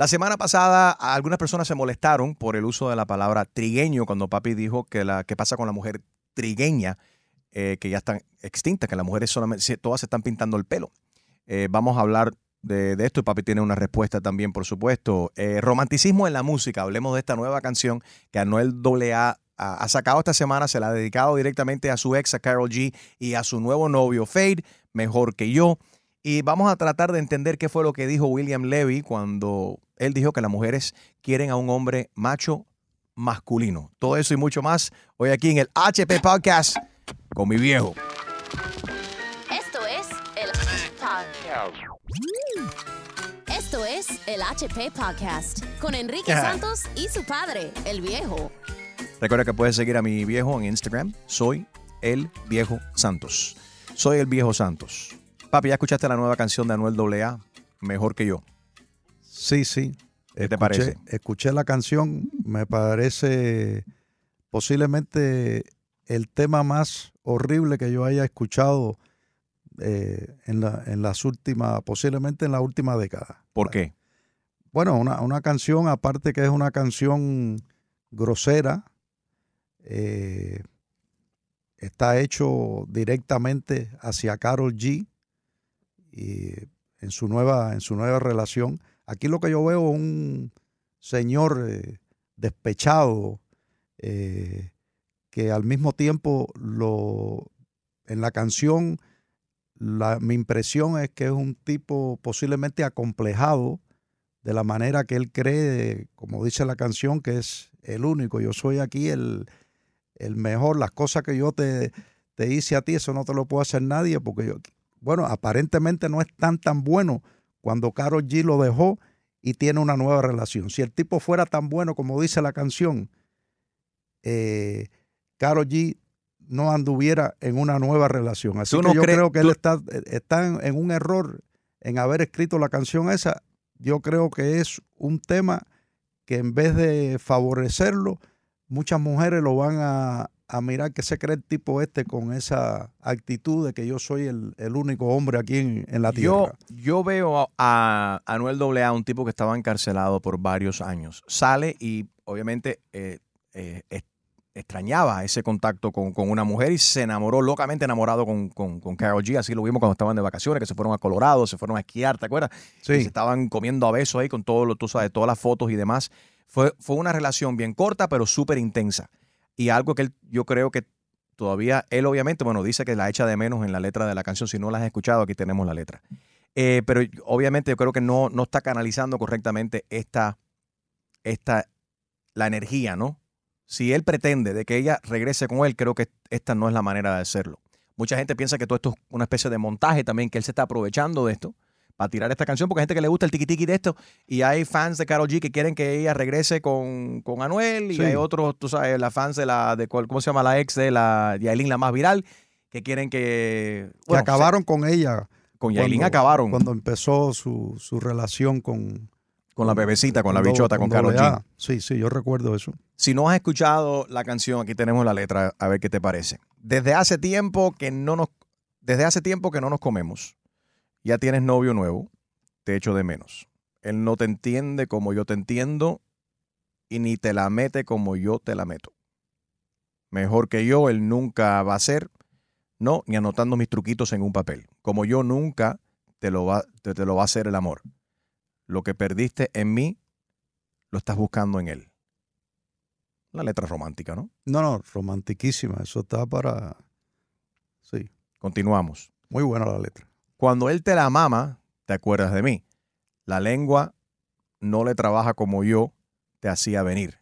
La semana pasada algunas personas se molestaron por el uso de la palabra trigueño cuando papi dijo que la que pasa con la mujer trigueña, eh, que ya están extintas, que las mujeres solamente, todas se están pintando el pelo. Eh, vamos a hablar de, esto y papi tiene una respuesta también, por supuesto. Eh, romanticismo en la música, hablemos de esta nueva canción que Anuel AA ha sacado esta semana, se la ha dedicado directamente a su ex, a Carol G, y a su nuevo novio Fade, mejor que yo. Y vamos a tratar de entender qué fue lo que dijo William Levy cuando él dijo que las mujeres quieren a un hombre macho masculino. Todo eso y mucho más hoy aquí en el HP Podcast con mi viejo. Esto es el Esto es el HP Podcast con Enrique Ajá. Santos y su padre, el viejo. Recuerda que puedes seguir a mi viejo en Instagram. Soy el viejo Santos. Soy el viejo Santos. Papi, ¿ya escuchaste la nueva canción de Anuel AA? Mejor que yo. Sí, sí. ¿Qué te Escuché- parece? Escuché la canción, me parece posiblemente el tema más horrible que yo haya escuchado eh, en, la- en las últimas, posiblemente en la última década. ¿Por qué? Bueno, una, una canción, aparte que es una canción grosera, eh, está hecho directamente hacia Carol G y en su nueva, en su nueva relación. Aquí lo que yo veo es un señor eh, despechado eh, que al mismo tiempo lo en la canción la- mi impresión es que es un tipo posiblemente acomplejado de la manera que él cree, como dice la canción, que es el único. Yo soy aquí el, el mejor. Las cosas que yo te, te hice a ti, eso no te lo puede hacer nadie, porque yo, bueno, aparentemente no es tan tan bueno cuando Karol G lo dejó y tiene una nueva relación. Si el tipo fuera tan bueno como dice la canción, eh, Karol G no anduviera en una nueva relación. Así ¿Tú que no yo creo que tú- él está, está en, en un error en haber escrito la canción esa. Yo creo que es un tema que en vez de favorecerlo, muchas mujeres lo van a, a mirar que se cree el tipo este con esa actitud de que yo soy el, el único hombre aquí en, en la tierra. Yo, yo veo a Anuel AA, un tipo que estaba encarcelado por varios años. Sale y obviamente eh, eh, extrañaba ese contacto con, con una mujer y se enamoró, locamente enamorado con, con, con Karol G. Así lo vimos cuando estaban de vacaciones, que se fueron a Colorado, se fueron a esquiar, ¿te acuerdas? Sí. Y se estaban comiendo a besos ahí con todo lo, tú sabes, todas las fotos y demás. Fue, fue una relación bien corta, pero súper intensa. Y algo que él, yo creo que todavía, él obviamente, bueno, dice que la echa de menos en la letra de la canción. Si no la has escuchado, aquí tenemos la letra. Eh, pero obviamente yo creo que no, no está canalizando correctamente esta, esta, la energía, ¿no? Si él pretende de que ella regrese con él, creo que esta no es la manera de hacerlo. Mucha gente piensa que todo esto es una especie de montaje también, que él se está aprovechando de esto para tirar esta canción, porque hay gente que le gusta el tiki tiki de esto, y hay fans de Karol G que quieren que ella regrese con, con Anuel, y Sí. hay otros, tú sabes, las fans de la, de cuál- ¿cómo se llama la ex de la Yailin, la más viral, que quieren que... que acabaron con ella. Con Yailin cuando- acabaron. Cuando empezó su, su relación con... Con la bebecita, con la bichota, con doble A. G. Sí, sí, yo recuerdo eso. Si no has escuchado la canción, aquí tenemos la letra, a ver qué te parece. Desde hace tiempo que no nos, desde hace tiempo que no nos comemos. Ya tienes novio nuevo, te echo de menos. Él no te entiende como yo te entiendo y ni te la mete como yo te la meto. Mejor que yo, él nunca va a ser, no, ni anotando mis truquitos en un papel. Como yo nunca te lo va, te, te lo va a hacer el amor. Lo que perdiste en mí, lo estás buscando en él. La letra romántica, ¿no? No, no, romantiquísima. Eso está para... Sí, Continuamos. muy buena la letra. Cuando él te la mama, te acuerdas de mí. La lengua no le trabaja como yo te hacía venir.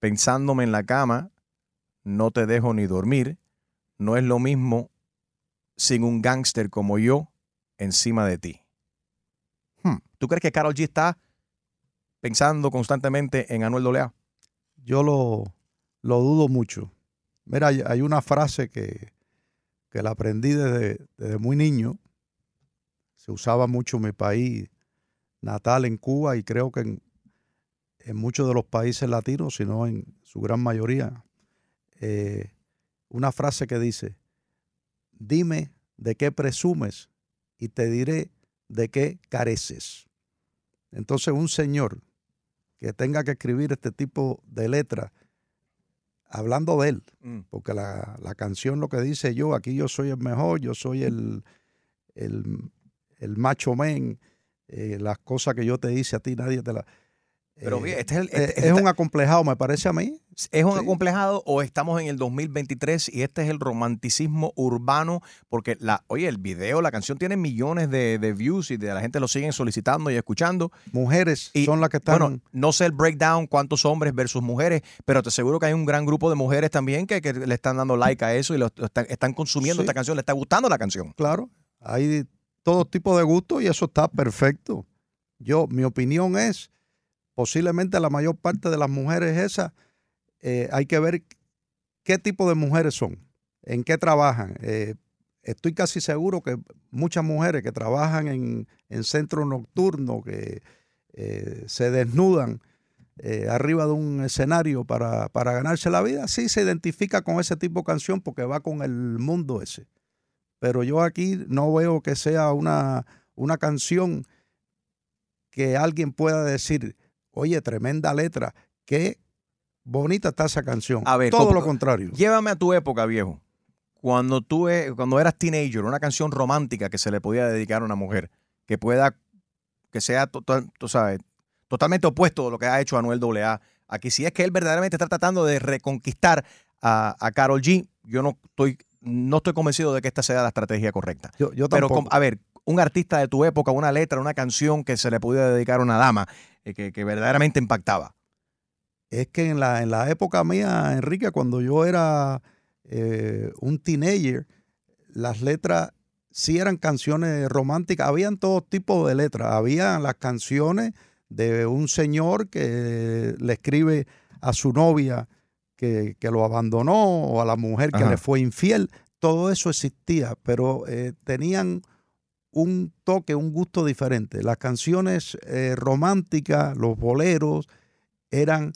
Pensándome en la cama, no te dejo ni dormir. No es lo mismo sin un gángster como yo encima de ti. Hmm, ¿Tú crees que Carol G está pensando constantemente en Anuel AA? Yo lo, lo dudo mucho. Mira, hay una frase que, que la aprendí desde, desde muy niño. Se usaba mucho en mi país natal, en Cuba, y creo que en, en muchos de los países latinos, si no en su gran mayoría. Eh, una frase que dice, dime de qué presumes y te diré de qué careces. Entonces un señor que tenga que escribir este tipo de letras, hablando de él, Mm. porque la, la canción lo que dice yo, aquí yo soy el mejor, yo soy el, el, el macho men, eh, las cosas que yo te hice a ti nadie te las... Pero eh, bien, este es el- eh, este- es este- un acomplejado, me parece a mí. ¿Es un Sí. acomplejado o estamos en el 2023 y este es el romanticismo urbano? Porque, la, oye, el video, la canción tiene millones de, de views y de la gente lo siguen solicitando y escuchando. Mujeres Y, son las que están... Bueno, no sé el breakdown, cuántos hombres versus mujeres, pero te aseguro que hay un gran grupo de mujeres también que, que le están dando like a eso y lo, lo están, están consumiendo Sí. esta canción, le está gustando la canción. Claro, hay todo tipo de gusto y eso está perfecto. Yo, mi opinión es, posiblemente la mayor parte de las mujeres esas, eh, hay que ver qué tipo de mujeres son, en qué trabajan. Eh, estoy casi seguro que muchas mujeres que trabajan en, en centros nocturnos, que eh, se desnudan arriba de un escenario para, para ganarse la vida, sí se identifica con ese tipo de canción porque va con el mundo ese pero yo aquí no veo que sea una, una canción que alguien pueda decir, oye, tremenda letra, qué bonita está esa canción. A ver, Todo lo contrario. Llévame a tu época, viejo. Cuando tú e- cuando eras teenager, una canción romántica que se le podía dedicar a una mujer, que pueda, que sea total, tú sabes, totalmente opuesto a lo que ha hecho Anuel AA. Aquí si es que él verdaderamente está tratando de reconquistar a, a Carol G, yo no estoy, no estoy convencido de que esta sea la estrategia correcta. Yo, yo Pero, a ver, un artista de tu época, una letra, una canción que se le pudiera dedicar a una dama, eh, que, que verdaderamente impactaba. es que en la, en la época mía, Enrique, cuando yo era eh, un teenager, las letras sí eran canciones románticas, habían todo tipo de letras, habían las canciones de un señor que le escribe a su novia que, que lo abandonó o a la mujer que le fue infiel, todo eso existía, pero eh, tenían un toque, un gusto diferente. Las canciones eh, románticas, los boleros, eran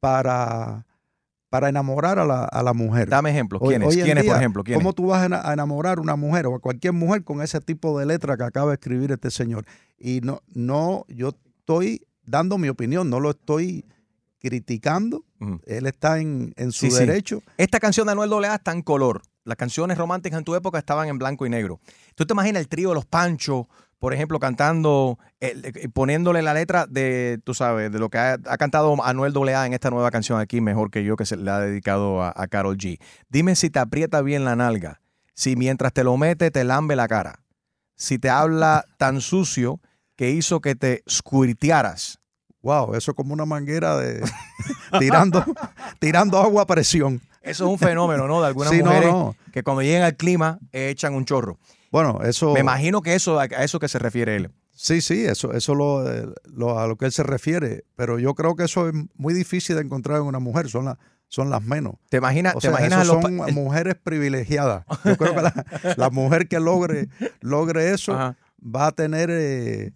para, para enamorar a la, a la mujer. Dame ejemplos. ¿Quiénes? ¿Quiénes, por ejemplo? ¿Quiénes? ¿Cómo tú vas a enamorar a una mujer o a cualquier mujer con ese tipo de letra que acaba de escribir este señor? Y no, no, yo estoy dando mi opinión, no lo estoy criticando, Él está en, en su Sí, sí. derecho. Esta canción de Anuel AA está en color. Las canciones románticas en tu época estaban en blanco y negro. ¿Tú te imaginas el trío de los Panchos, por ejemplo, cantando, eh, eh, poniéndole la letra de, tú sabes, de lo que ha, ha cantado Anuel AA en esta nueva canción aquí, mejor que yo, que se le ha dedicado a, a Carol G? Dime si te aprieta bien la nalga, si mientras te lo mete te lambe la cara, si te habla tan sucio que hizo que te squirtearas. Wow, eso es como una manguera de tirando, tirando agua a presión. Eso es un fenómeno, ¿no? De algunas Sí, no, mujeres no. que cuando llegan al clima eh, echan un chorro. Bueno, eso. Me imagino que eso a eso que se refiere él. Sí, sí, eso, eso lo, eh, lo- a lo que él se refiere. Pero yo creo que eso es muy difícil de encontrar en una mujer. Son, las son las menos. ¿Te imaginas, O te sea, imaginas son mujeres privilegiadas. Yo creo que la, la mujer que logre, logre eso Ajá. va a tener eh,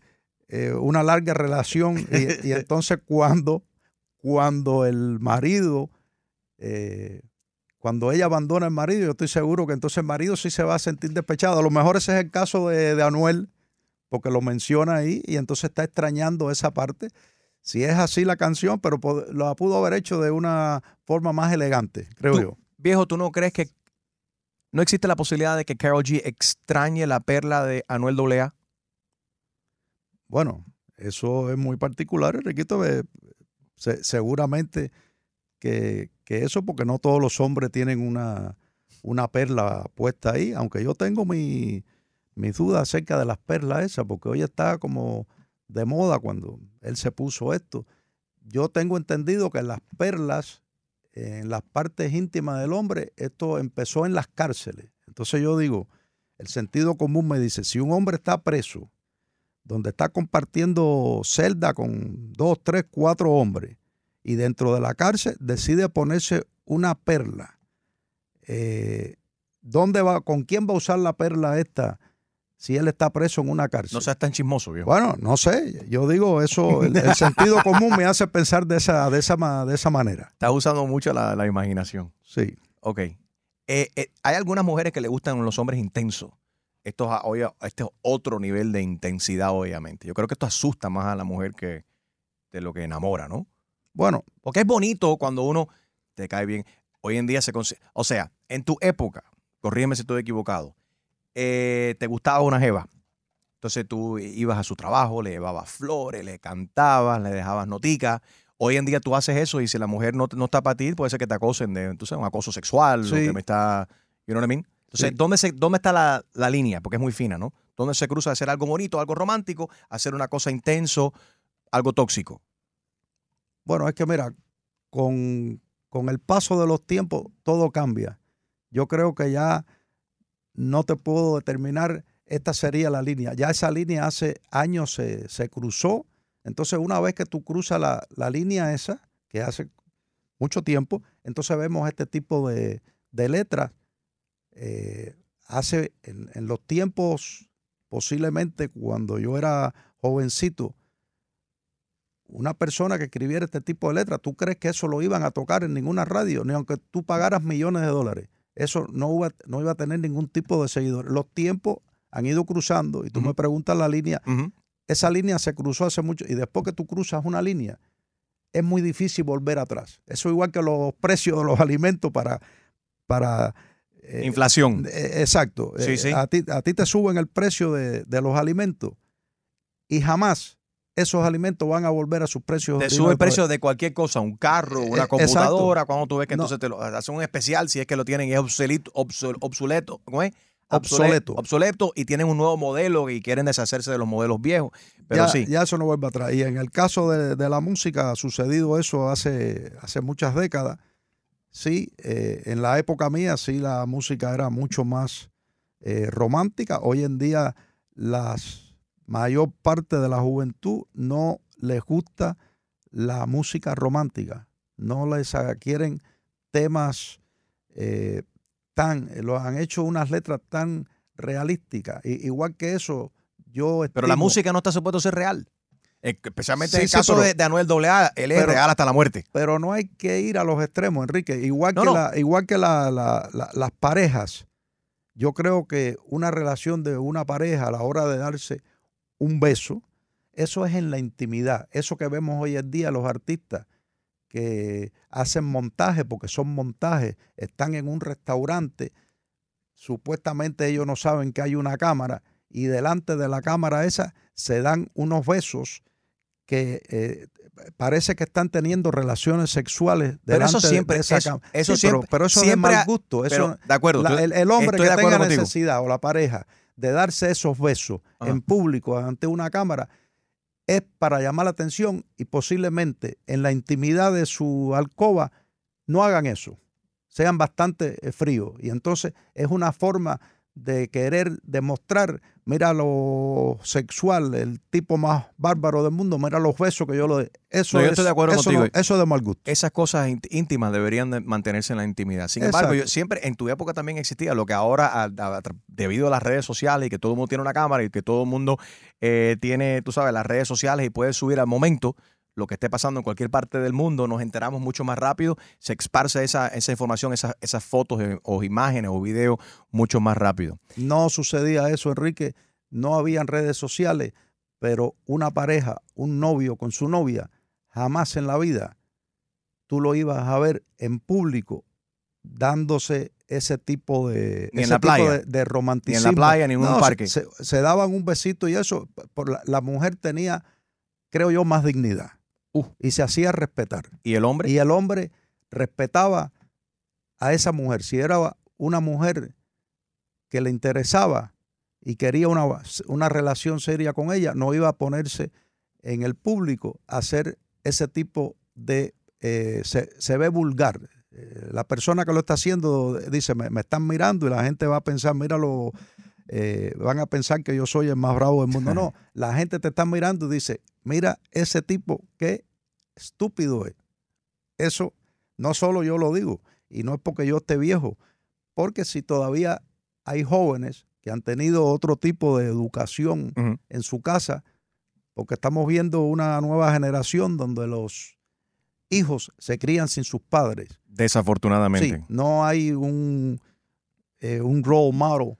eh, una larga relación. Y, y entonces cuando, cuando el marido, eh, cuando ella abandona al marido, yo estoy seguro que entonces el marido sí se va a sentir despechado. A lo mejor ese es el caso de, de Anuel, porque lo menciona ahí y entonces está extrañando esa parte. Si es así la canción, pero lo pudo haber hecho de una forma más elegante, creo Tú- yo. Viejo, ¿tú no crees que no existe la posibilidad de que Carol G extrañe la perla de Anuel AA? Bueno, eso es muy particular, Enriquito. eh, se- seguramente que, que eso, porque no todos los hombres tienen una, una perla puesta ahí, aunque yo tengo mi, mis dudas acerca de las perlas esas, porque hoy está como de moda cuando él se puso esto. Yo tengo entendido que las perlas en las partes íntimas del hombre, esto empezó en las cárceles. Entonces yo digo, el sentido común me dice, si un hombre está preso, donde está compartiendo celda con dos, tres, cuatro hombres, y dentro de la cárcel decide ponerse una perla. Eh, ¿Dónde va, con quién va a usar la perla esta si él está preso en una cárcel? No seas tan chismoso, viejo. Bueno, no sé. Yo digo eso, el, el sentido común me hace pensar de esa, de esa, de esa manera. Estás usando mucho la, la imaginación. Sí. Ok. Eh, eh, hay algunas mujeres que le gustan los hombres intensos. Esto oye, este es otro nivel de intensidad, obviamente. Yo creo que esto asusta más a la mujer que de lo que enamora, ¿no? Bueno, Porque es bonito cuando uno te cae bien. Hoy en día se consigue. O sea, en tu época, corrígeme si estoy equivocado, eh, te gustaba una jeva. Entonces tú ibas a su trabajo, le llevabas flores, le cantabas, le dejabas noticas. Hoy en día tú haces eso y si la mujer no, no está para ti, puede ser que te acosen de, sabes, un acoso sexual, lo Sí. que me está, you know what I mean? Entonces, Sí. ¿dónde, se, ¿dónde está la, la línea? Porque es muy fina, ¿no? ¿Dónde se cruza de hacer algo bonito, algo romántico, hacer una cosa intenso, algo tóxico? Bueno, es que mira, con, con el paso de los tiempos todo cambia. Yo creo que ya no te puedo determinar, esta sería la línea. Ya esa línea hace años se, se cruzó. Entonces, una vez que tú cruzas la, la línea esa, que hace mucho tiempo, entonces vemos este tipo de, de letras. Eh, hace en, en los tiempos, posiblemente cuando yo era jovencito, una persona que escribiera este tipo de letras, ¿tú crees que eso lo iban a tocar en ninguna radio? Ni aunque tú pagaras millones de dólares. Eso no iba, no iba a tener ningún tipo de seguidores. Los tiempos han ido cruzando y tú me preguntas la línea. Esa línea se cruzó hace mucho y después que tú cruzas una línea, es muy difícil volver atrás. Eso igual que los precios de los alimentos para... para eh, Inflación. eh, exacto. Sí, Eh, sí. A, ti, a ti te suben el precio de, de los alimentos y jamás esos alimentos van a volver a sus precios. Te sube el precio de cualquier cosa, un carro, una computadora, exacto. cuando tú ves que No. entonces te lo hacen un especial, si es que lo tienen y es obsoleto, obsol- obsoleto, ¿cómo es? Obsoleto. Obsoleto y tienen un nuevo modelo y quieren deshacerse de los modelos viejos. Pero ya, sí, ya eso no vuelve atrás. Y en el caso de, de la música ha sucedido eso hace, hace muchas décadas. Sí, eh, en la época mía sí la música era mucho más eh, romántica. Hoy en día la mayor parte de la juventud no les gusta la música romántica. No les quieren temas eh, tan, lo han hecho unas letras tan realísticas. I- igual que eso, yo pero la música no está supuesto a ser real. Eh, Especialmente en el sí, caso pero- de, de Anuel AA, él es pero- real hasta la muerte. Pero no hay que ir a los extremos, Enrique. Igual No, que, no. La, igual que la- las parejas, yo creo que una relación de una pareja a la hora de darse un beso, eso es en la intimidad. Eso que vemos hoy en día los artistas, que hacen montaje, porque son montajes, están en un restaurante, supuestamente ellos no saben que hay una cámara y delante de la cámara esa se dan unos besos que eh, parece que están teniendo relaciones sexuales Pero eso siempre- de esa eso- Sí, siempre- pero, eso siempre es mal gusto. Eso, pero, de acuerdo, la- el, el hombre que tenga contigo. necesidad o la pareja de darse esos besos Ajá. en público ante una cámara es para llamar la atención y posiblemente en la intimidad de su alcoba no hagan eso, sean bastante eh, fríos. Y entonces es una forma de querer demostrar, mira lo sexual, el tipo más bárbaro del mundo, mira los besos que yo lo de. Eso, No, yo es, estoy de acuerdo eso, contigo. no- eso es de mal gusto. Esas cosas íntimas deberían de mantenerse en la intimidad. Sin embargo, yo siempre, en tu época también existía lo que ahora, a- a- a- debido a las redes sociales y que todo el mundo tiene una cámara y que todo el mundo eh, tiene, tú sabes, las redes sociales y puede subir al momento lo que esté pasando en cualquier parte del mundo, nos enteramos mucho más rápido, se esparce esa, esa información, esas, esas fotos eh, o imágenes o videos mucho más rápido. No sucedía eso, Enrique. No habían redes sociales, pero una pareja, un novio con su novia, jamás en la vida tú lo ibas a ver en público dándose ese tipo de, Ni en ese la tipo playa. de, de romanticismo. Ni en la playa, ni en un No, parque. Se, se daban un besito y eso, por la, la mujer tenía, creo yo, más dignidad. Y se hacía respetar. ¿Y el hombre? Y el hombre respetaba a esa mujer. Si era una mujer que le interesaba y quería una, una relación seria con ella, no iba a ponerse en el público a hacer ese tipo de... eh, se, se ve vulgar. Eh, la persona que lo está haciendo dice, me, me están mirando y la gente va a pensar, míralo, eh, van a pensar que yo soy el más bravo del mundo. No, la gente te está mirando y dice, mira ese tipo, qué estúpido es. Eso no solo yo lo digo, y no es porque yo esté viejo, porque si todavía hay jóvenes que han tenido otro tipo de educación en su casa, porque estamos viendo una nueva generación donde los hijos se crían sin sus padres. Desafortunadamente. Sí, no hay un, eh, un role model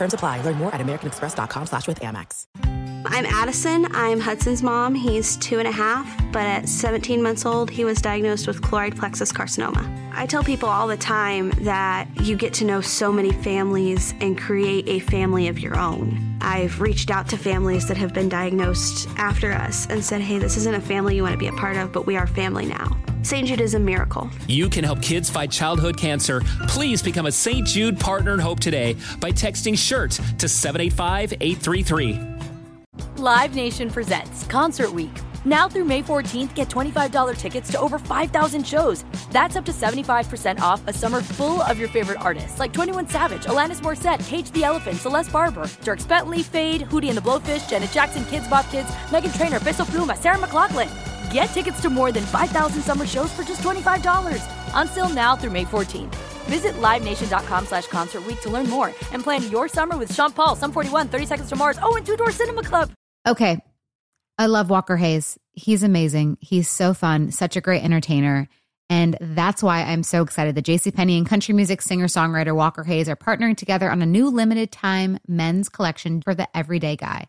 Terms apply. Learn more at americanexpress.com slash with Amex. I'm Addison. I'm Hudson's mom. He's two and a half, but at 17 months old, he was diagnosed with chloride plexus carcinoma. I tell people all the time that you get to know so many families and create a family of your own. I've reached out to families that have been diagnosed after us and said, hey, this isn't a family you want to be a part of, but we are family now. St. Jude is a miracle. You can help kids fight childhood cancer. Please become a St. Jude Partner in Hope today by texting SHIRT to 785 833. Live Nation presents Concert Week. Now through May 14th, get $25 tickets to over 5,000 shows. That's up to 75% off a summer full of your favorite artists like 21 Savage, Alanis Morissette, Cage the Elephant, Celeste Barber, Dirk Bentley, Fade, Hootie and the Blowfish, Janet Jackson, Kids Bop Kids, Megan Trainor, Bissell Pluma, Sarah McLaughlin. Get tickets to more than 5,000 summer shows for just $25. Until now through May 14th. Visit LiveNation.com slash Concert to learn more and plan your summer with Sean Paul, Sum 41, 30 Seconds to Mars, oh, and Two Door Cinema Club. Okay. I love Walker Hayes. He's amazing. He's so fun, such a great entertainer. And that's why I'm so excited that JCPenney and country music singer songwriter Walker Hayes are partnering together on a new limited time men's collection for the everyday guy.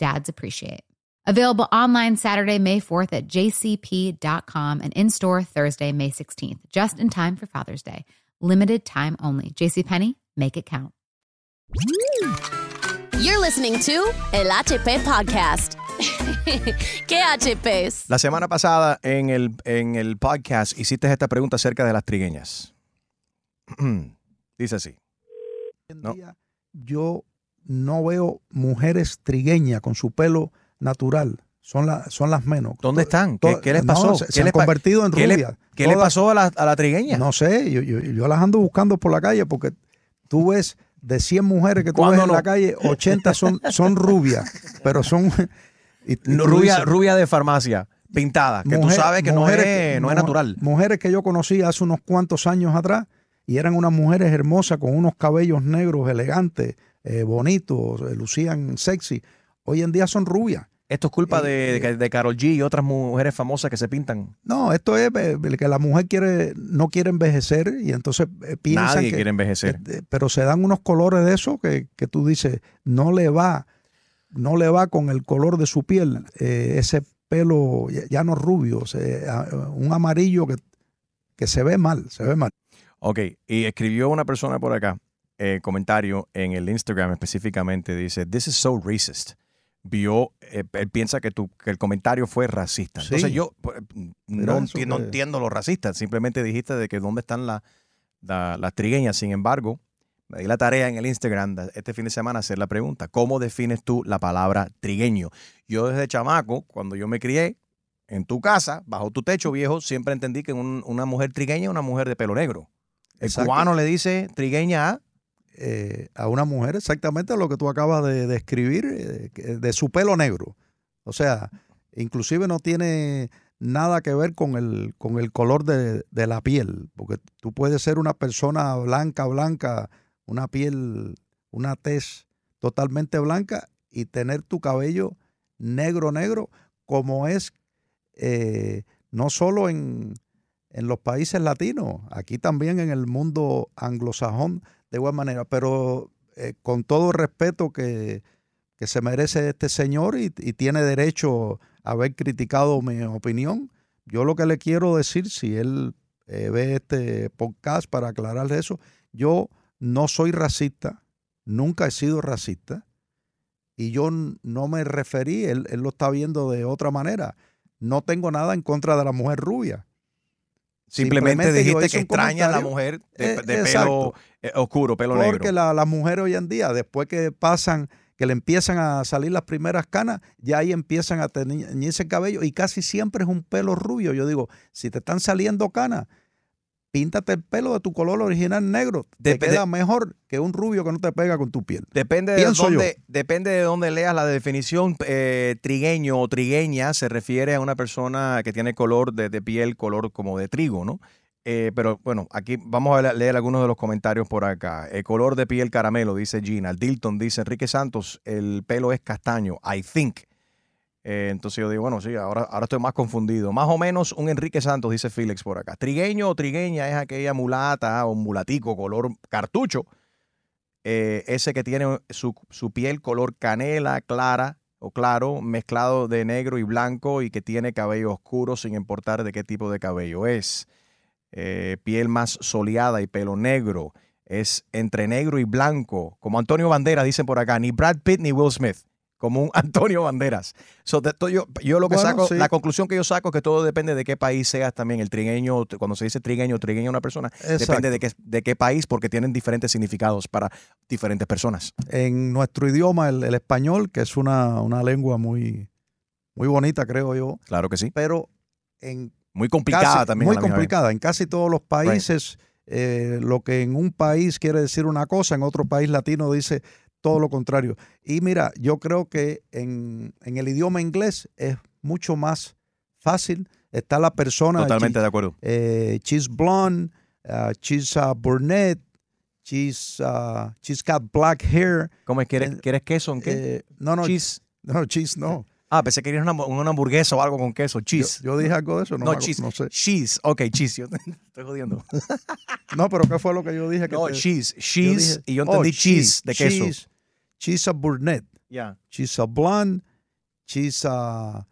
dads appreciate. Available online Saturday, May 4th at jcp.com and in store Thursday, May 16th, just in time for Father's Day. Limited time only. JCPenney, make it count. You're listening to El HP Podcast. ¿Qué HP es? La semana pasada en el, en el podcast hiciste esta pregunta acerca de las trigueñas. Dice así. No. Yo no veo mujeres trigueñas con su pelo natural. Son, la- son las menos. ¿Dónde están? ¿Qué, les no, pasó? se, ¿Qué se han pa- convertido en qué le- rubias. ¿Qué le pasó a la, a la trigueña? No sé, yo, yo, yo las ando buscando por la calle porque tú ves de 100 mujeres que tú ves ¿Cuándo en no? la calle, 80 son, son rubias, pero son... y- y No, tú rubia, dices, rubia de farmacia, pintada, que tú sabes que no mujeres es, que- no es natural. Mujeres que yo conocí hace unos cuantos años atrás y eran unas mujeres hermosas con unos cabellos negros elegantes, eh, bonitos, eh, lucían sexy. Hoy en día son rubias. Esto es culpa Eh, de, Karol G y otras mujeres famosas que se pintan. No, esto es eh, que la mujer quiere, no quiere envejecer y entonces piensan Nadie que- quiere envejecer. que- pero se dan unos colores de eso que, que tú dices, no le va, no le va con el color de su piel, eh, ese pelo ya, no rubio, un amarillo que, que se ve mal, se ve mal. Ok, y escribió una persona por acá, eh, comentario en el Instagram específicamente, dice, this is so racist. Vio, eh, él piensa que, tu, que el comentario fue racista. Entonces Sí. yo pues, no, enti- entiendo lo racista, simplemente dijiste de que dónde están la- la- las trigueñas. Sin embargo, me di la tarea en el Instagram este fin de semana hacer la pregunta, ¿cómo defines tú la palabra trigueño? Yo desde chamaco, cuando yo me crié en tu casa, bajo tu techo viejo, siempre entendí que un- una mujer trigueña es una mujer de pelo negro. El Exacto. cubano le dice trigueña a eh, a una mujer exactamente lo que tú acabas de describir, eh, de su pelo negro. O sea, inclusive no tiene nada que ver con el, con el color de, de la piel, porque tú puedes ser una persona blanca, blanca, una piel, una tez totalmente blanca y tener tu cabello negro, negro, como es eh, no solo en, en los países latinos, aquí también en el mundo anglosajón de igual manera, pero eh, con todo el respeto que, que se merece este señor y, tiene derecho a haber criticado mi opinión, yo lo que le quiero decir, si él eh, ve este podcast para aclararle eso, yo no soy racista, nunca he sido racista y yo no me referí, él, él lo está viendo de otra manera. No tengo nada en contra de la mujer rubia. Simplemente, dijiste que extraña a la mujer de, Eh, de pelo eh, oscuro, pelo Porque negro. la, la mujer hoy en día, después que pasan, que le empiezan a salir las primeras canas, ya ahí empiezan a teñirse el cabello y casi siempre es un pelo rubio. Yo digo, si te están saliendo canas, píntate el pelo de tu color original negro. Te Dep- queda de- mejor que un rubio que no te pega con tu piel. Depende de, yo. dónde, depende de dónde leas la definición. eh, trigueño o trigueña se refiere a una persona que tiene color de, de piel, color como de trigo, ¿no? Eh, pero bueno, aquí vamos a le- leer algunos de los comentarios por acá. El color de piel caramelo, dice Gina. Dilton dice Enrique Santos, el pelo es castaño, I think. Eh, entonces yo digo, bueno, sí, ahora, ahora estoy más confundido. Más o menos un Enrique Santos, dice Félix por acá. Trigueño o trigueña es aquella mulata o mulatico color cartucho eh, ese que tiene su, su piel color canela clara o claro, mezclado de negro y blanco y que tiene cabello oscuro sin importar de qué tipo de cabello es. Eh, piel más soleada y pelo negro. Es entre negro y blanco, como Antonio Banderas, dicen por acá, ni Brad Pitt ni Will Smith, como un Antonio Banderas. So, to- yo, yo lo que Bueno, saco, sí. la conclusión que yo saco es que todo depende de qué país seas también. El trigueño, cuando se dice trigueño, trigueño a una persona, Exacto. depende de qué, de qué país porque tienen diferentes significados para diferentes personas. En nuestro idioma, el, el español, que es una, una lengua muy, muy bonita, creo yo, Claro que sí. pero en Muy complicada casi- también. Muy complicada. En casi todos los países, eh, lo que en un país quiere decir una cosa, en otro país latino dice todo lo contrario. Y mira, yo creo que en, en el idioma inglés es mucho más fácil. Está la persona. Totalmente de acuerdo. eh, she's blonde, uh, she's uh, brunette, she's, uh, she's got black hair. ¿Cómo es? ¿Quieres, ¿quieres queso en qué? Eh, no, no. Cheese. No, cheese no. Ah, pensé que querías una, una hamburguesa o algo con queso. Cheese. Yo, yo dije algo de eso, no, no, me- cheese. no sé. Cheese. Ok, cheese. Yo te estoy jodiendo. No, pero ¿qué fue lo que yo dije? Que No, te- cheese. yo Cheese. dije- y yo oh, entendí cheese de queso. Cheese, she's a brunette. Yeah. She's a blonde. She's a,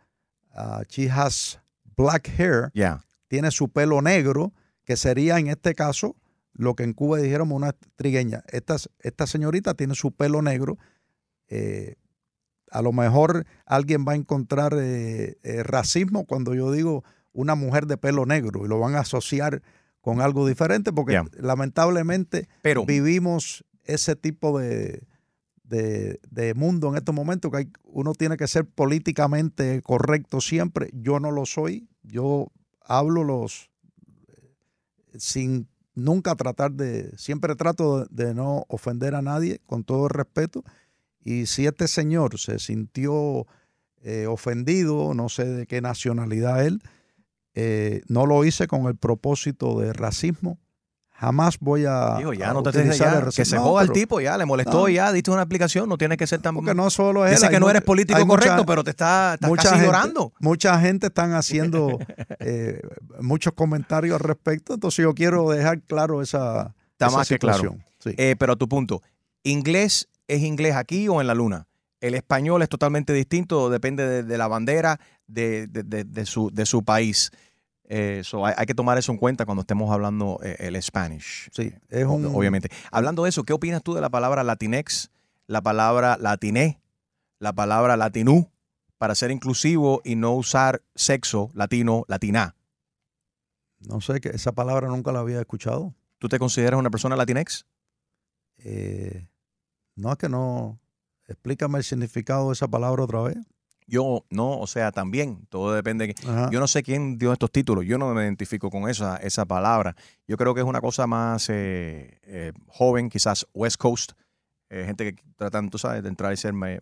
uh, she has black hair. Yeah. Tiene su pelo negro, que sería en este caso lo que en Cuba dijéramos una trigueña. Esta, esta señorita tiene su pelo negro. eh, a lo mejor alguien va a encontrar eh, eh, racismo cuando yo digo una mujer de pelo negro y lo van a asociar con algo diferente porque Yeah. lamentablemente Pero- vivimos ese tipo de, de, de mundo en estos momentos que hay- uno tiene que ser políticamente correcto siempre. Yo no lo soy. Yo hablo los sin nunca tratar de, siempre trato de, de no ofender a nadie con todo el respeto. Y si este señor se sintió eh, ofendido, no sé de qué nacionalidad él, eh, no lo hice con el propósito de racismo. Jamás voy a. Digo, ya a no te ya, que se joda el tipo, ya le molestó, no. ya diste una explicación, no tiene que ser tan... Porque no solo es. Dice que no eres político mucha- correcto, pero te está, estás mucha casi gente- llorando. Mucha gente están haciendo eh, muchos comentarios al respecto, entonces yo quiero dejar claro esa, Está esa más que claro. situación. Sí. Pero a tu punto, ¿inglés es inglés aquí o en la luna? El español es totalmente distinto, depende de, de la bandera de, de- de- de su, de su país. Eh, so hay, hay que tomar eso en cuenta cuando estemos hablando eh, el Spanish. Sí, es un- Obviamente. Hablando de eso, ¿qué opinas tú de la palabra latinex, la palabra latiné, la palabra latinú, para ser inclusivo y no usar sexo latino, latina? No sé, que esa palabra nunca la había escuchado. ¿Tú te consideras una persona latinex? Eh, no, es que no. Explícame el significado de esa palabra otra vez. Yo no, o sea, también, todo depende. que- Ajá. Yo no sé quién dio estos títulos, yo no me identifico con esa, esa palabra. Yo creo que es una cosa más eh, eh, joven, quizás West Coast, eh, gente que tratan, tú sabes, de entrar y ser me-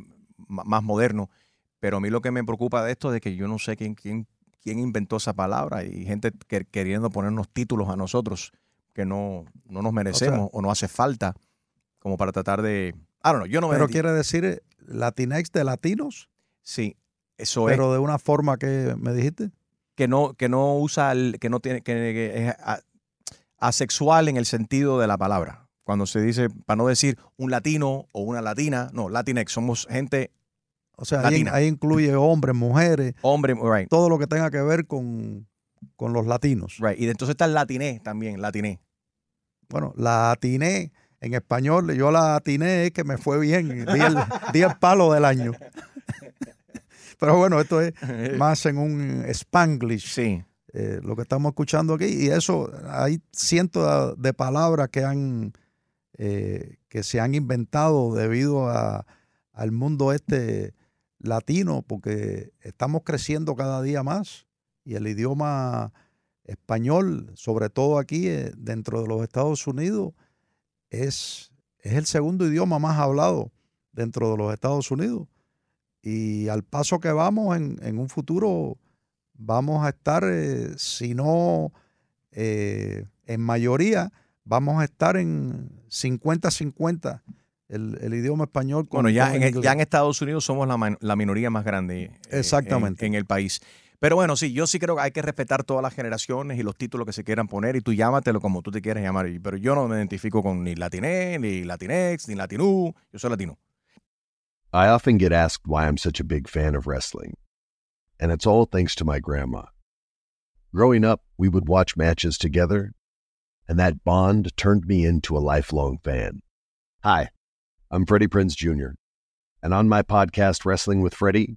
más moderno. Pero a mí lo que me preocupa de esto es que yo no sé quién, quién, quién inventó esa palabra y gente que- queriendo ponernos títulos a nosotros que no, no nos merecemos o, no hace falta como para tratar de... I don't know, yo no Pero quiere decir eh, latinex de latinos, Sí, eso es. pero de una forma que me dijiste. que no, que no usa, el- que no tiene, que, que es a- asexual en el sentido de la palabra. Cuando se dice, para no decir un latino o una latina, no, latinex, somos gente, O sea, ahí, Latina. ahí incluye hombres, mujeres, hombre, right, todo lo que tenga que ver con, con los latinos. right. Y entonces está el latiné también, latiné. Bueno, la atiné en español, yo la atiné es que me fue bien, di el, di el palo del año. Pero bueno, esto es más en un spanglish, Sí, eh, lo que estamos escuchando aquí. Y eso, hay cientos de palabras que han eh, que se han inventado debido a, al mundo este latino, porque estamos creciendo cada día más y el idioma español, sobre todo aquí eh, dentro de los Estados Unidos, es, es el segundo idioma más hablado dentro de los Estados Unidos. Y al paso que vamos, en, en un futuro vamos a estar, eh, si no eh, en mayoría, vamos a estar en 50-50 el, el idioma español con, bueno, ya con en, el ya en Estados Unidos somos la, la minoría más grande eh, Exactamente. en, en el país. Pero bueno, sí, yo sí creo que hay que respetar todas las generaciones y los títulos que se quieran poner y tú llámatelo como tú te quieras llamar. Pero yo no me identifico con ni latiné, ni latinex, ni latinú, yo soy latino. I often get asked why I'm such a big fan of wrestling, and it's all thanks to my grandma. Growing up, we would watch matches together, and that bond turned me into a lifelong fan. Hi, I'm Freddie Prinz Jr., and on my podcast, Wrestling with Freddie,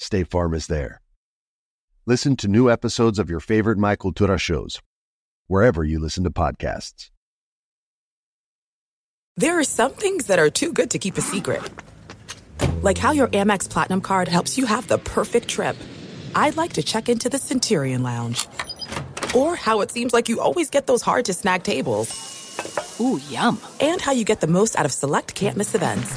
State Farm is there. Listen to new episodes of your favorite Michael Cultura shows, wherever you listen to podcasts. There are some things that are too good to keep a secret. Like how your Amex Platinum card helps you have the perfect trip. I'd like to check into the Centurion Lounge. Or how it seems like you always get those hard to snag tables. Ooh, yum. And how you get the most out of select can't miss events.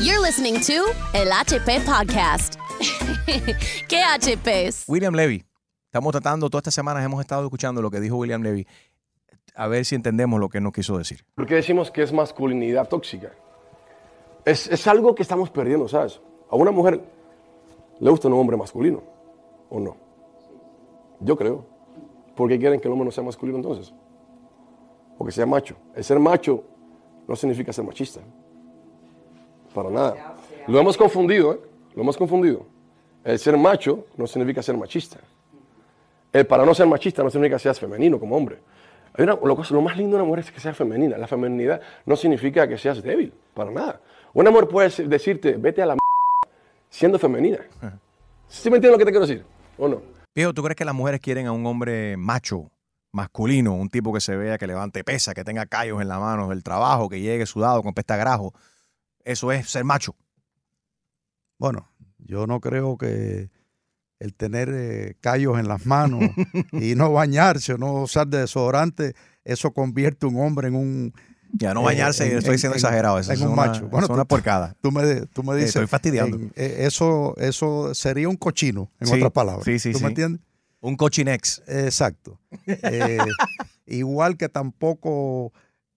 You're listening to El HP Podcast. ¿Qué HPs? William Levy. Estamos tratando, todas estas semanas hemos estado escuchando lo que dijo William Levy. A ver si entendemos lo que nos quiso decir. ¿Por qué decimos que es masculinidad tóxica? Es, es algo que estamos perdiendo, ¿sabes? A una mujer le gusta un hombre masculino, ¿o no? Yo creo. ¿Por qué quieren que el hombre no sea masculino entonces? Porque sea macho. El ser macho no significa ser machista. Para nada. Lo hemos confundido, ¿eh? Lo hemos confundido. El ser macho no significa ser machista. El para no ser machista no significa que seas femenino como hombre. Hay una, lo, lo, más lindo de una mujer es que sea femenina. La femeninidad no significa que seas débil, para nada. Una mujer puede decirte, vete a la m siendo femenina. ¿Sí me entiendes lo que te quiero decir? ¿O no? Viejo, ¿tú crees que las mujeres quieren a un hombre macho, masculino, un tipo que se vea, que levante pesa, que tenga callos en la mano del trabajo, que llegue sudado con pesta grajo? Eso es ser macho. Bueno, yo no creo que el tener eh, callos en las manos y no bañarse o no usar de desodorante, eso convierte a un hombre en un... Ya no bañarse, eh, en, estoy siendo en, exagerado, eso en es un una, macho. Bueno, es una tú, porcada. Tú me, tú me dices... estoy fastidiando. eh, eso, eso sería un cochino, en Sí, otras palabras. sí, sí, ¿Tú sí. me entiendes? Un cochinex. Exacto. Eh, igual que tampoco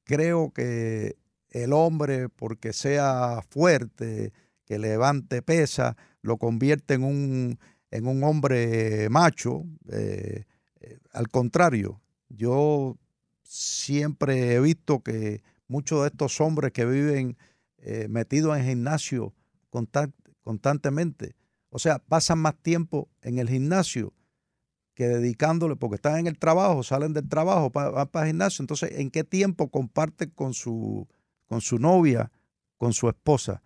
creo que el hombre, porque sea fuerte, que levante pesa, lo convierte en un, en un hombre macho. Eh, eh, al contrario, yo siempre he visto que muchos de estos hombres que viven eh, metidos en gimnasio constan- constantemente, o sea, pasan más tiempo en el gimnasio que dedicándole, porque están en el trabajo, salen del trabajo, van para el gimnasio, entonces, ¿en qué tiempo comparten con su, con su novia, con su esposa?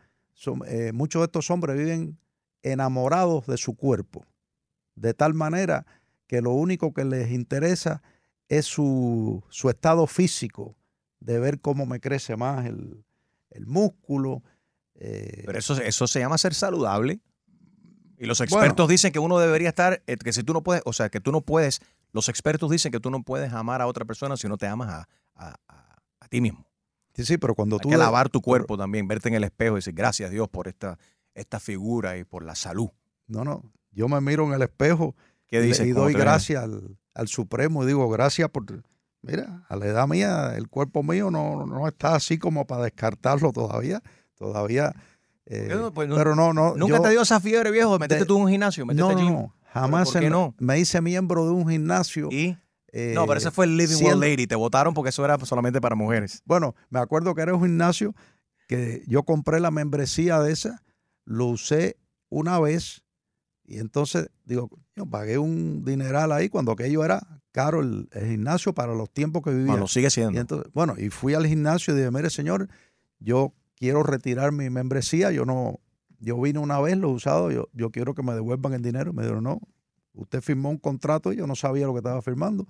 Eh, muchos de estos hombres viven enamorados de su cuerpo, de tal manera que lo único que les interesa es su, su estado físico, de ver cómo me crece más el, el músculo. eh, Pero eso, eso se llama ser saludable. Y los expertos dicen que uno debería estar, eh, que si tú no puedes, o sea, que tú no puedes, los expertos dicen que tú no puedes amar a otra persona si no te amas a, a- a- a ti mismo. Sí, sí, pero cuando Hay tú... que lavar tu cuerpo también, verte en el espejo y decir gracias Dios por esta, esta figura y por la salud. No, no. Yo me miro en el espejo ¿Qué y, dices doy gracias al, al Supremo y digo gracias por... Mira, a la edad mía, el cuerpo mío no, no está así como para descartarlo todavía. Todavía... eh, no, pues, pero no, no. Nunca yo- te dio esa fiebre, viejo, de meterte de- tú en un gimnasio, No, no, no. Jamás ¿Por qué en- no? me hice miembro de un gimnasio. ¿Y? eh, no, pero ese fue el Living World Lady. Te votaron porque eso era solamente para mujeres. Bueno, me acuerdo que era un gimnasio que yo compré la membresía de esa, lo usé una vez y entonces digo, yo pagué un dineral ahí cuando aquello era caro el, el gimnasio para los tiempos que vivía. No, lo sigue siendo. Y entonces, bueno, y fui al gimnasio y dije, mire señor, yo quiero retirar mi membresía, yo no, yo vine una vez, lo he usado, yo, yo quiero que me devuelvan el dinero. Me dijeron, no, usted firmó un contrato y yo no sabía lo que estaba firmando,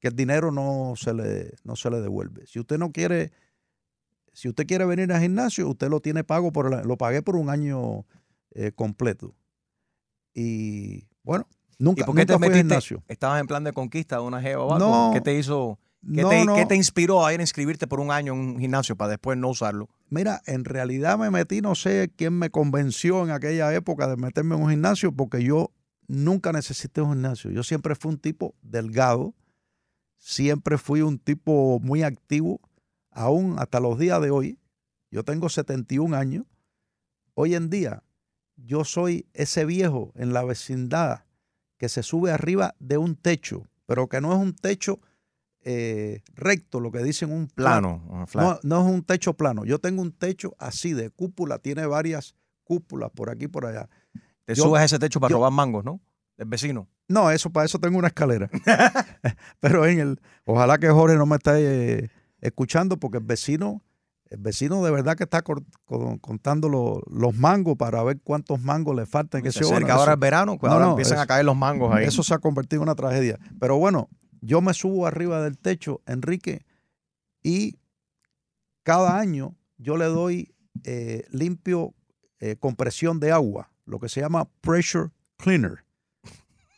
que el dinero no se le, no se le devuelve. Si usted no quiere, si usted quiere venir al gimnasio, usted lo tiene pago por el- lo pagué por un año eh, completo. Y bueno, nunca, ¿Y por qué te nunca fui al gimnasio. ¿Estabas en plan de conquista de una jeva o algo? No. ¿Qué te hizo? ¿Qué, No, te, no. qué te inspiró a ir a inscribirte por un año en un gimnasio para después no usarlo? Mira, en realidad me metí, no sé quién me convenció en aquella época de meterme en un gimnasio, porque yo nunca necesité un gimnasio. Yo siempre fui un tipo delgado, siempre fui un tipo muy activo, aún hasta los días de hoy. Yo tengo 71 años. Hoy en día, yo soy ese viejo en la vecindad que se sube arriba de un techo, pero que no es un techo eh, recto, lo que dicen un Plano, plano. flat. No, no es un techo plano. Yo tengo un techo así de cúpula, tiene varias cúpulas por aquí y por allá. Te Yo- subes a ese techo para yo- robar mangos, ¿no? Del vecino. No, eso para eso tengo una escalera. Pero en el, ojalá que Jorge no me esté eh, escuchando porque el vecino, el vecino de verdad que está con- contando lo- los mangos para ver cuántos mangos le faltan. Que Se acerca ahora el verano, pues No, ahora no, empiezan eso- a caer los mangos ahí. Eso se ha convertido en una tragedia. Pero bueno, yo me subo arriba del techo, Enrique, y cada año yo le doy eh, limpio eh, compresión de agua, lo que se llama pressure cleaner,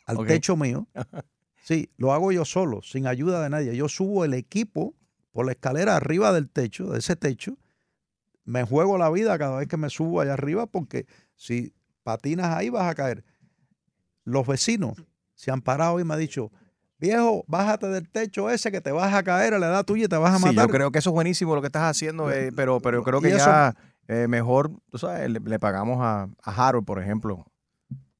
al techo mío. Sí, lo hago yo solo, sin ayuda de nadie. Yo subo el equipo por la escalera arriba del techo, de ese techo. Me juego la vida cada vez que me subo allá arriba porque si patinas ahí vas a caer. Los vecinos se han parado y me han dicho, viejo, bájate del techo ese que te vas a caer a la edad tuya y te vas a Sí, matar. yo creo que eso es buenísimo lo que estás haciendo, eh, pero, pero yo creo que eso- ya eh, mejor, tú sabes, le, le pagamos a, a Harold, por ejemplo,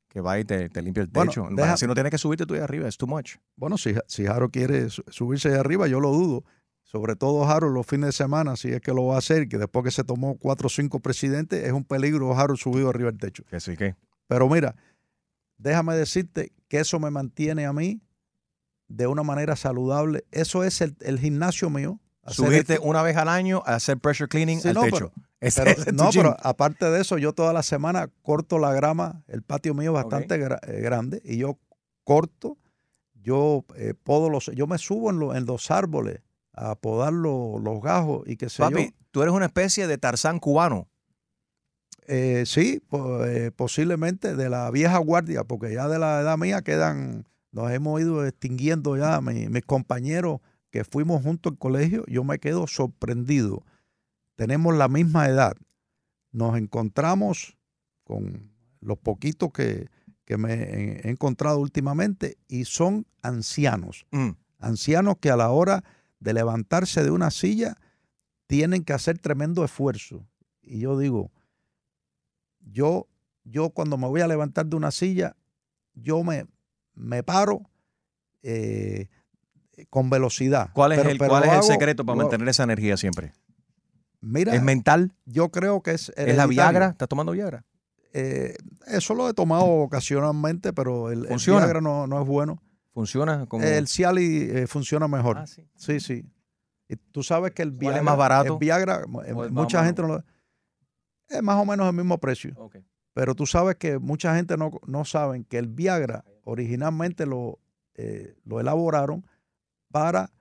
que va y te, te limpia el Bueno, techo. deja- si no tienes que subirte tú ahí arriba, es too much. Bueno, si, si Jaro quiere su- subirse de arriba, yo lo dudo. Sobre todo Jaro los fines de semana, si es que lo va a hacer, que después que se tomó cuatro o cinco presidentes, es un peligro Jaro subido arriba del techo. Que sí, que. Pero mira, déjame decirte que eso me mantiene a mí de una manera saludable. Eso es el, el gimnasio mío. Subirte esto. una vez al año a hacer pressure cleaning Sí, al no, techo. pero- no, gym. pero aparte de eso, yo toda la semana corto la grama. El patio mío es bastante gra- eh, grande y yo corto, yo eh, podo los, yo me subo en, lo- en los árboles a podar lo- los gajos y qué sé Papi, yo. tú eres una especie de Tarzán cubano. Eh, sí, po- eh, posiblemente de la vieja guardia, porque ya de la edad mía quedan, nos hemos ido extinguiendo ya mi- mis compañeros que fuimos juntos al colegio, yo me quedo sorprendido. Tenemos la misma edad. Nos encontramos con los poquitos que, que me he he encontrado últimamente y son ancianos. Mm. Ancianos que a la hora de levantarse de una silla tienen que hacer tremendo esfuerzo. Y yo digo, yo, yo cuando me voy a levantar de una silla, yo me, me paro eh, con velocidad. ¿Cuál es Pero- el, pero cuál es el hago- secreto para lo- mantener esa energía siempre? Mira, ¿Es mental? yo creo que es ¿Es la. Viagra? ¿Estás tomando Viagra? Eh, eso lo he tomado ocasionalmente, pero el. Viagra no, no es bueno. ¿Funciona? Como... El Ciali eh, funciona mejor. Ah, sí. sí, sí. Y tú sabes que el ¿Cuál es Viagra, más barato? el Viagra, eh, ¿O es más mucha gente no lo... Es más o menos el mismo precio. Pero tú sabes que mucha gente no, no saben que el Viagra originalmente lo, eh, lo elaboraron para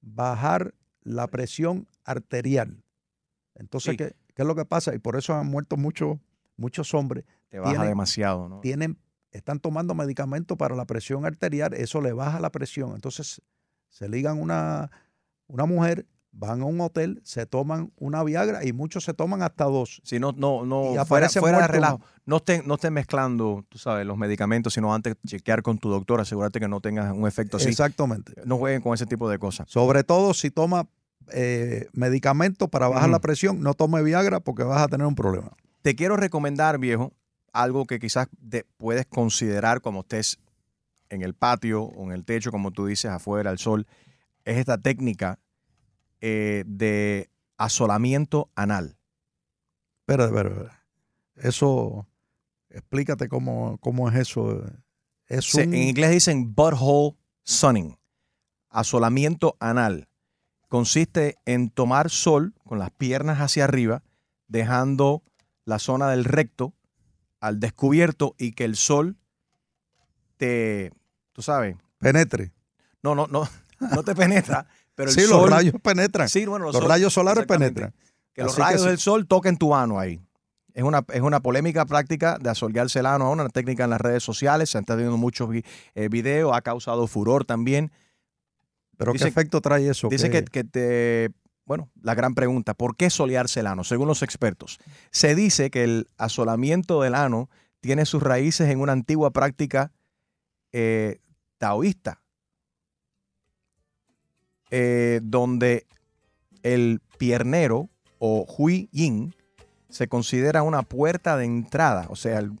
bajar la presión arterial. Entonces, Sí. ¿qué, qué es lo que pasa? Y por eso han muerto muchos, muchos hombres. Te baja Tienen- demasiado, ¿no? Tienen, están tomando medicamentos para la presión arterial, eso le baja la presión. Entonces, se ligan una, una mujer, van a un hotel, se toman una Viagra y muchos se toman hasta dos. Si no, no, no, Y fuera, fuera relajo. No estén, no estén mezclando, tú sabes, los medicamentos, sino antes chequear con tu doctor, asegúrate que no tengas un efecto así. Exactamente. No jueguen con ese tipo de cosas. Sobre todo si toma eh, medicamentos para bajar la presión, no tome Viagra porque vas a tener un problema. Te quiero recomendar, viejo, algo que quizás de- puedes considerar cuando estés en el patio o en el techo, como tú dices, afuera, al sol. Es esta técnica eh, de asolamiento anal. Espera, espera, espera. Eso, explícate cómo, cómo es eso. Es un- En inglés dicen butthole sunning, asolamiento anal. Consiste en tomar sol con las piernas hacia arriba, dejando la zona del recto al descubierto y que el sol te, tú sabes, penetre. no, no, no, no te penetra, pero el sí, sol, los rayos penetran. Sí, bueno, los los sol- rayos solares penetran. que los que rayos sí. del sol toquen tu ano ahí. Es una, es una polémica práctica de asolgarse el ano una técnica en las redes sociales, se han estado viendo muchos eh, videos, ha causado furor también. ¿Pero Dice- qué efecto trae eso? Dice ¿Qué- que, que te, bueno, la gran pregunta, ¿por qué solearse el ano? Según los expertos, se dice que el asolamiento del ano tiene sus raíces en una antigua práctica eh, taoísta, eh, donde el piernero o hui yin se considera una puerta de entrada, o sea, el,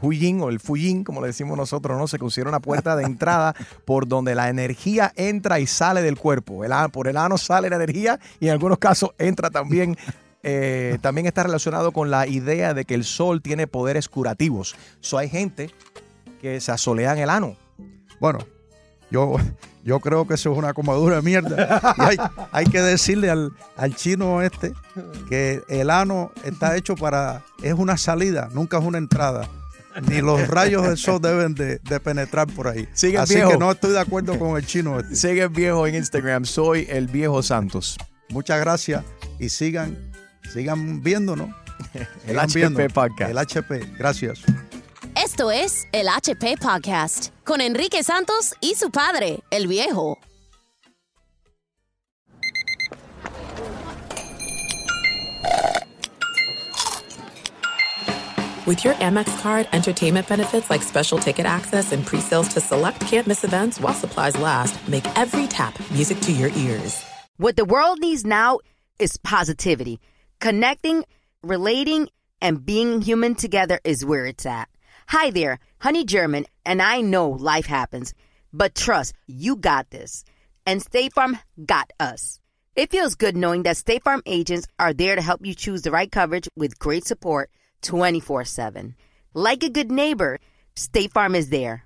hui yin o el fu yin, como le decimos nosotros, no se considera una puerta de entrada por donde la energía entra y sale del cuerpo. El, por el ano sale la energía y en algunos casos entra también. eh, también está relacionado con la idea de que el sol tiene poderes curativos. So, hay gente que se asolean el ano. Bueno, yo, yo creo que eso es una comadura de mierda. Y hay, hay que decirle al, al chino este que el ano está hecho para, es una salida, nunca es una entrada. Ni los rayos del sol deben de, de penetrar por ahí. Sigue Así viejo. que no estoy de acuerdo con el chino este. Sigue viejo en Instagram, soy el viejo Santos. Muchas gracias y sigan, sigan viéndonos. El Sigan HP viéndonos. Podcast. El HP, gracias. Esto es el HP Podcast con Enrique Santos y su padre, el viejo. With your Amex card, entertainment benefits like special ticket access and pre-sales to select campus events while supplies last make every tap music to your ears. What the world needs now is positivity. Connecting, relating, and being human together is where it's at. Hi there, Honey German, and I know life happens, but trust, you got this. And State Farm got us. It feels good knowing that State Farm agents are there to help you choose the right coverage with great support 24 7. Like a good neighbor, State Farm is there.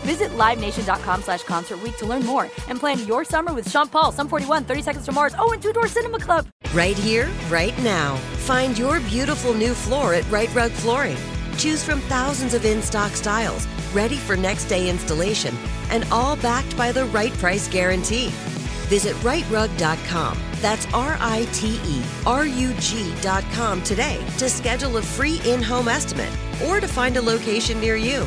Visit LiveNation.com slash Concert to learn more and plan your summer with Sean Paul, Sum 41, 30 Seconds to Mars, oh, and Two Door Cinema Club. Right here, right now. Find your beautiful new floor at Right Rug Flooring. Choose from thousands of in stock styles, ready for next day installation, and all backed by the right price guarantee. Visit rightrug.com. That's R I T E R U G.com today to schedule a free in home estimate or to find a location near you.